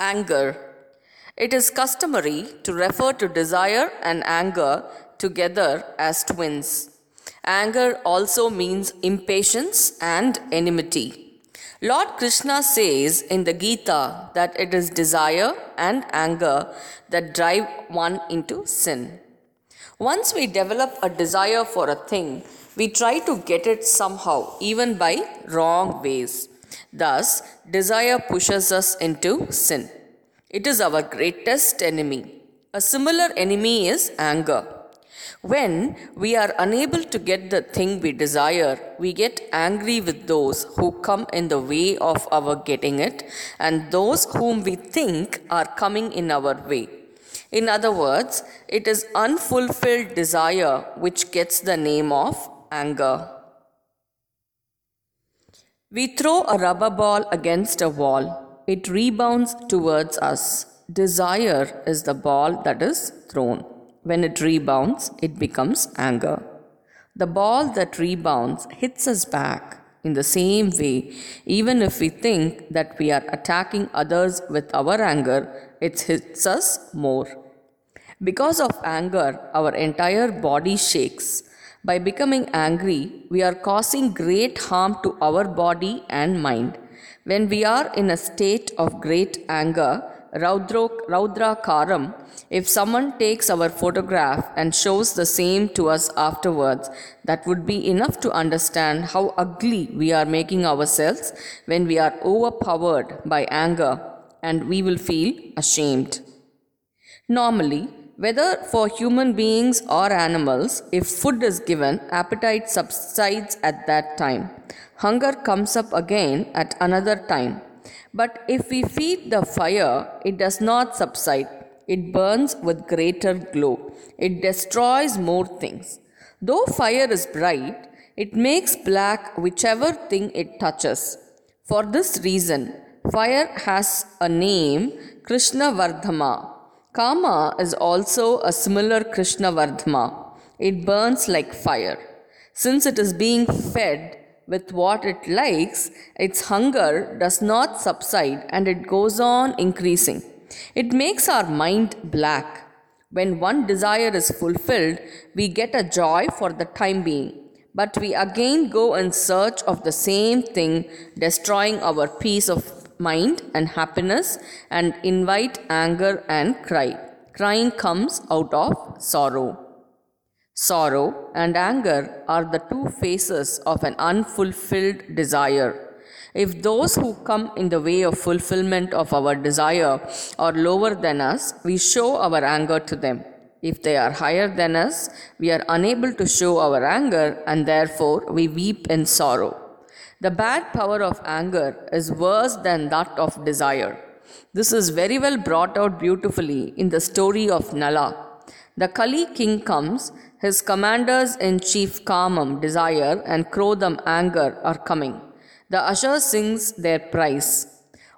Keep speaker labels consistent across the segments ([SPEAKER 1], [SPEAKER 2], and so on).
[SPEAKER 1] Anger. It is customary to refer to desire and anger together as twins. Anger also means impatience and enmity. Lord Krishna says in the Gita that it is desire and anger that drive one into sin. Once we develop a desire for a thing, we try to get it somehow, even by wrong ways. Thus, desire pushes us into sin. It is our greatest enemy. A similar enemy is anger. When we are unable to get the thing we desire, we get angry with those who come in the way of our getting it and those whom we think are coming in our way. In other words, it is unfulfilled desire which gets the name of anger. We throw a rubber ball against a wall, it rebounds towards us. Desire is the ball that is thrown. When it rebounds, it becomes anger. The ball that rebounds hits us back in the same way, even if we think that we are attacking others with our anger, it hits us more. Because of anger, our entire body shakes. By becoming angry, we are causing great harm to our body and mind. When we are in a state of great anger, Raudra Karam, if someone takes our photograph and shows the same to us afterwards, that would be enough to understand how ugly we are making ourselves when we are overpowered by anger and we will feel ashamed. Normally, whether for human beings or animals, if food is given, appetite subsides at that time. Hunger comes up again at another time. But if we feed the fire, it does not subside. It burns with greater glow. It destroys more things. Though fire is bright, it makes black whichever thing it touches. For this reason, fire has a name Krishna Vartma Kama is also a similar Krishna Vartma. It burns like fire. Since it is being fed with what it likes, its hunger does not subside and it goes on increasing. It makes our mind black. When one desire is fulfilled, we get a joy for the time being, but we again go in search of the same thing, destroying our peace of mind and happiness and invite anger and cry. Crying comes out of sorrow. Sorrow and anger are the two faces of an unfulfilled desire. If those who come in the way of fulfillment of our desire are lower than us, we show our anger to them. If they are higher than us, we are unable to show our anger and therefore we weep in sorrow. The bad power of anger is worse than that of desire. This is very well brought out beautifully in the story of Nala. The Kali king comes, his commanders in chief Kamam, desire, and Krodham, anger, are coming. The usher sings their praise.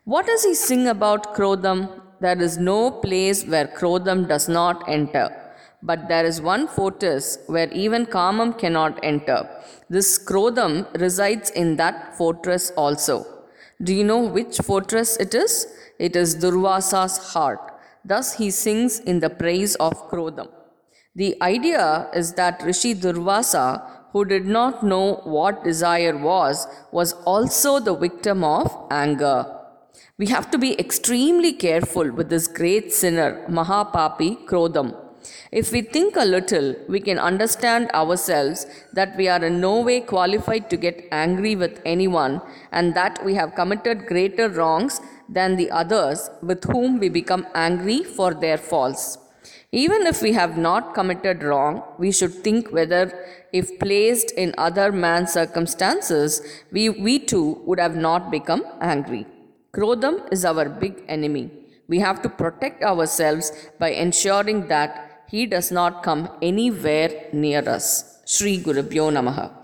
[SPEAKER 1] What does he sing about Krodham? There is no place where Krodham does not enter. But there is one fortress where even Kamam cannot enter. This Krodham resides in that fortress also. Do you know which fortress it is? It is Durvasa's heart. Thus he sings in the praise of Krodham. The idea is that Rishi Durvasa, who did not know what desire was, was also the victim of anger. We have to be extremely careful with this great sinner, Mahapapi Krodham. If we think a little, we can understand ourselves that we are in no way qualified to get angry with anyone and that we have committed greater wrongs than the others with whom we become angry for their faults. Even if we have not committed wrong, we should think whether, if placed in other man's circumstances, we, we too would have not become angry. Krodham is our big enemy. We have to protect ourselves by ensuring that he does not come anywhere near us. Sri Gurubhyo Namaha.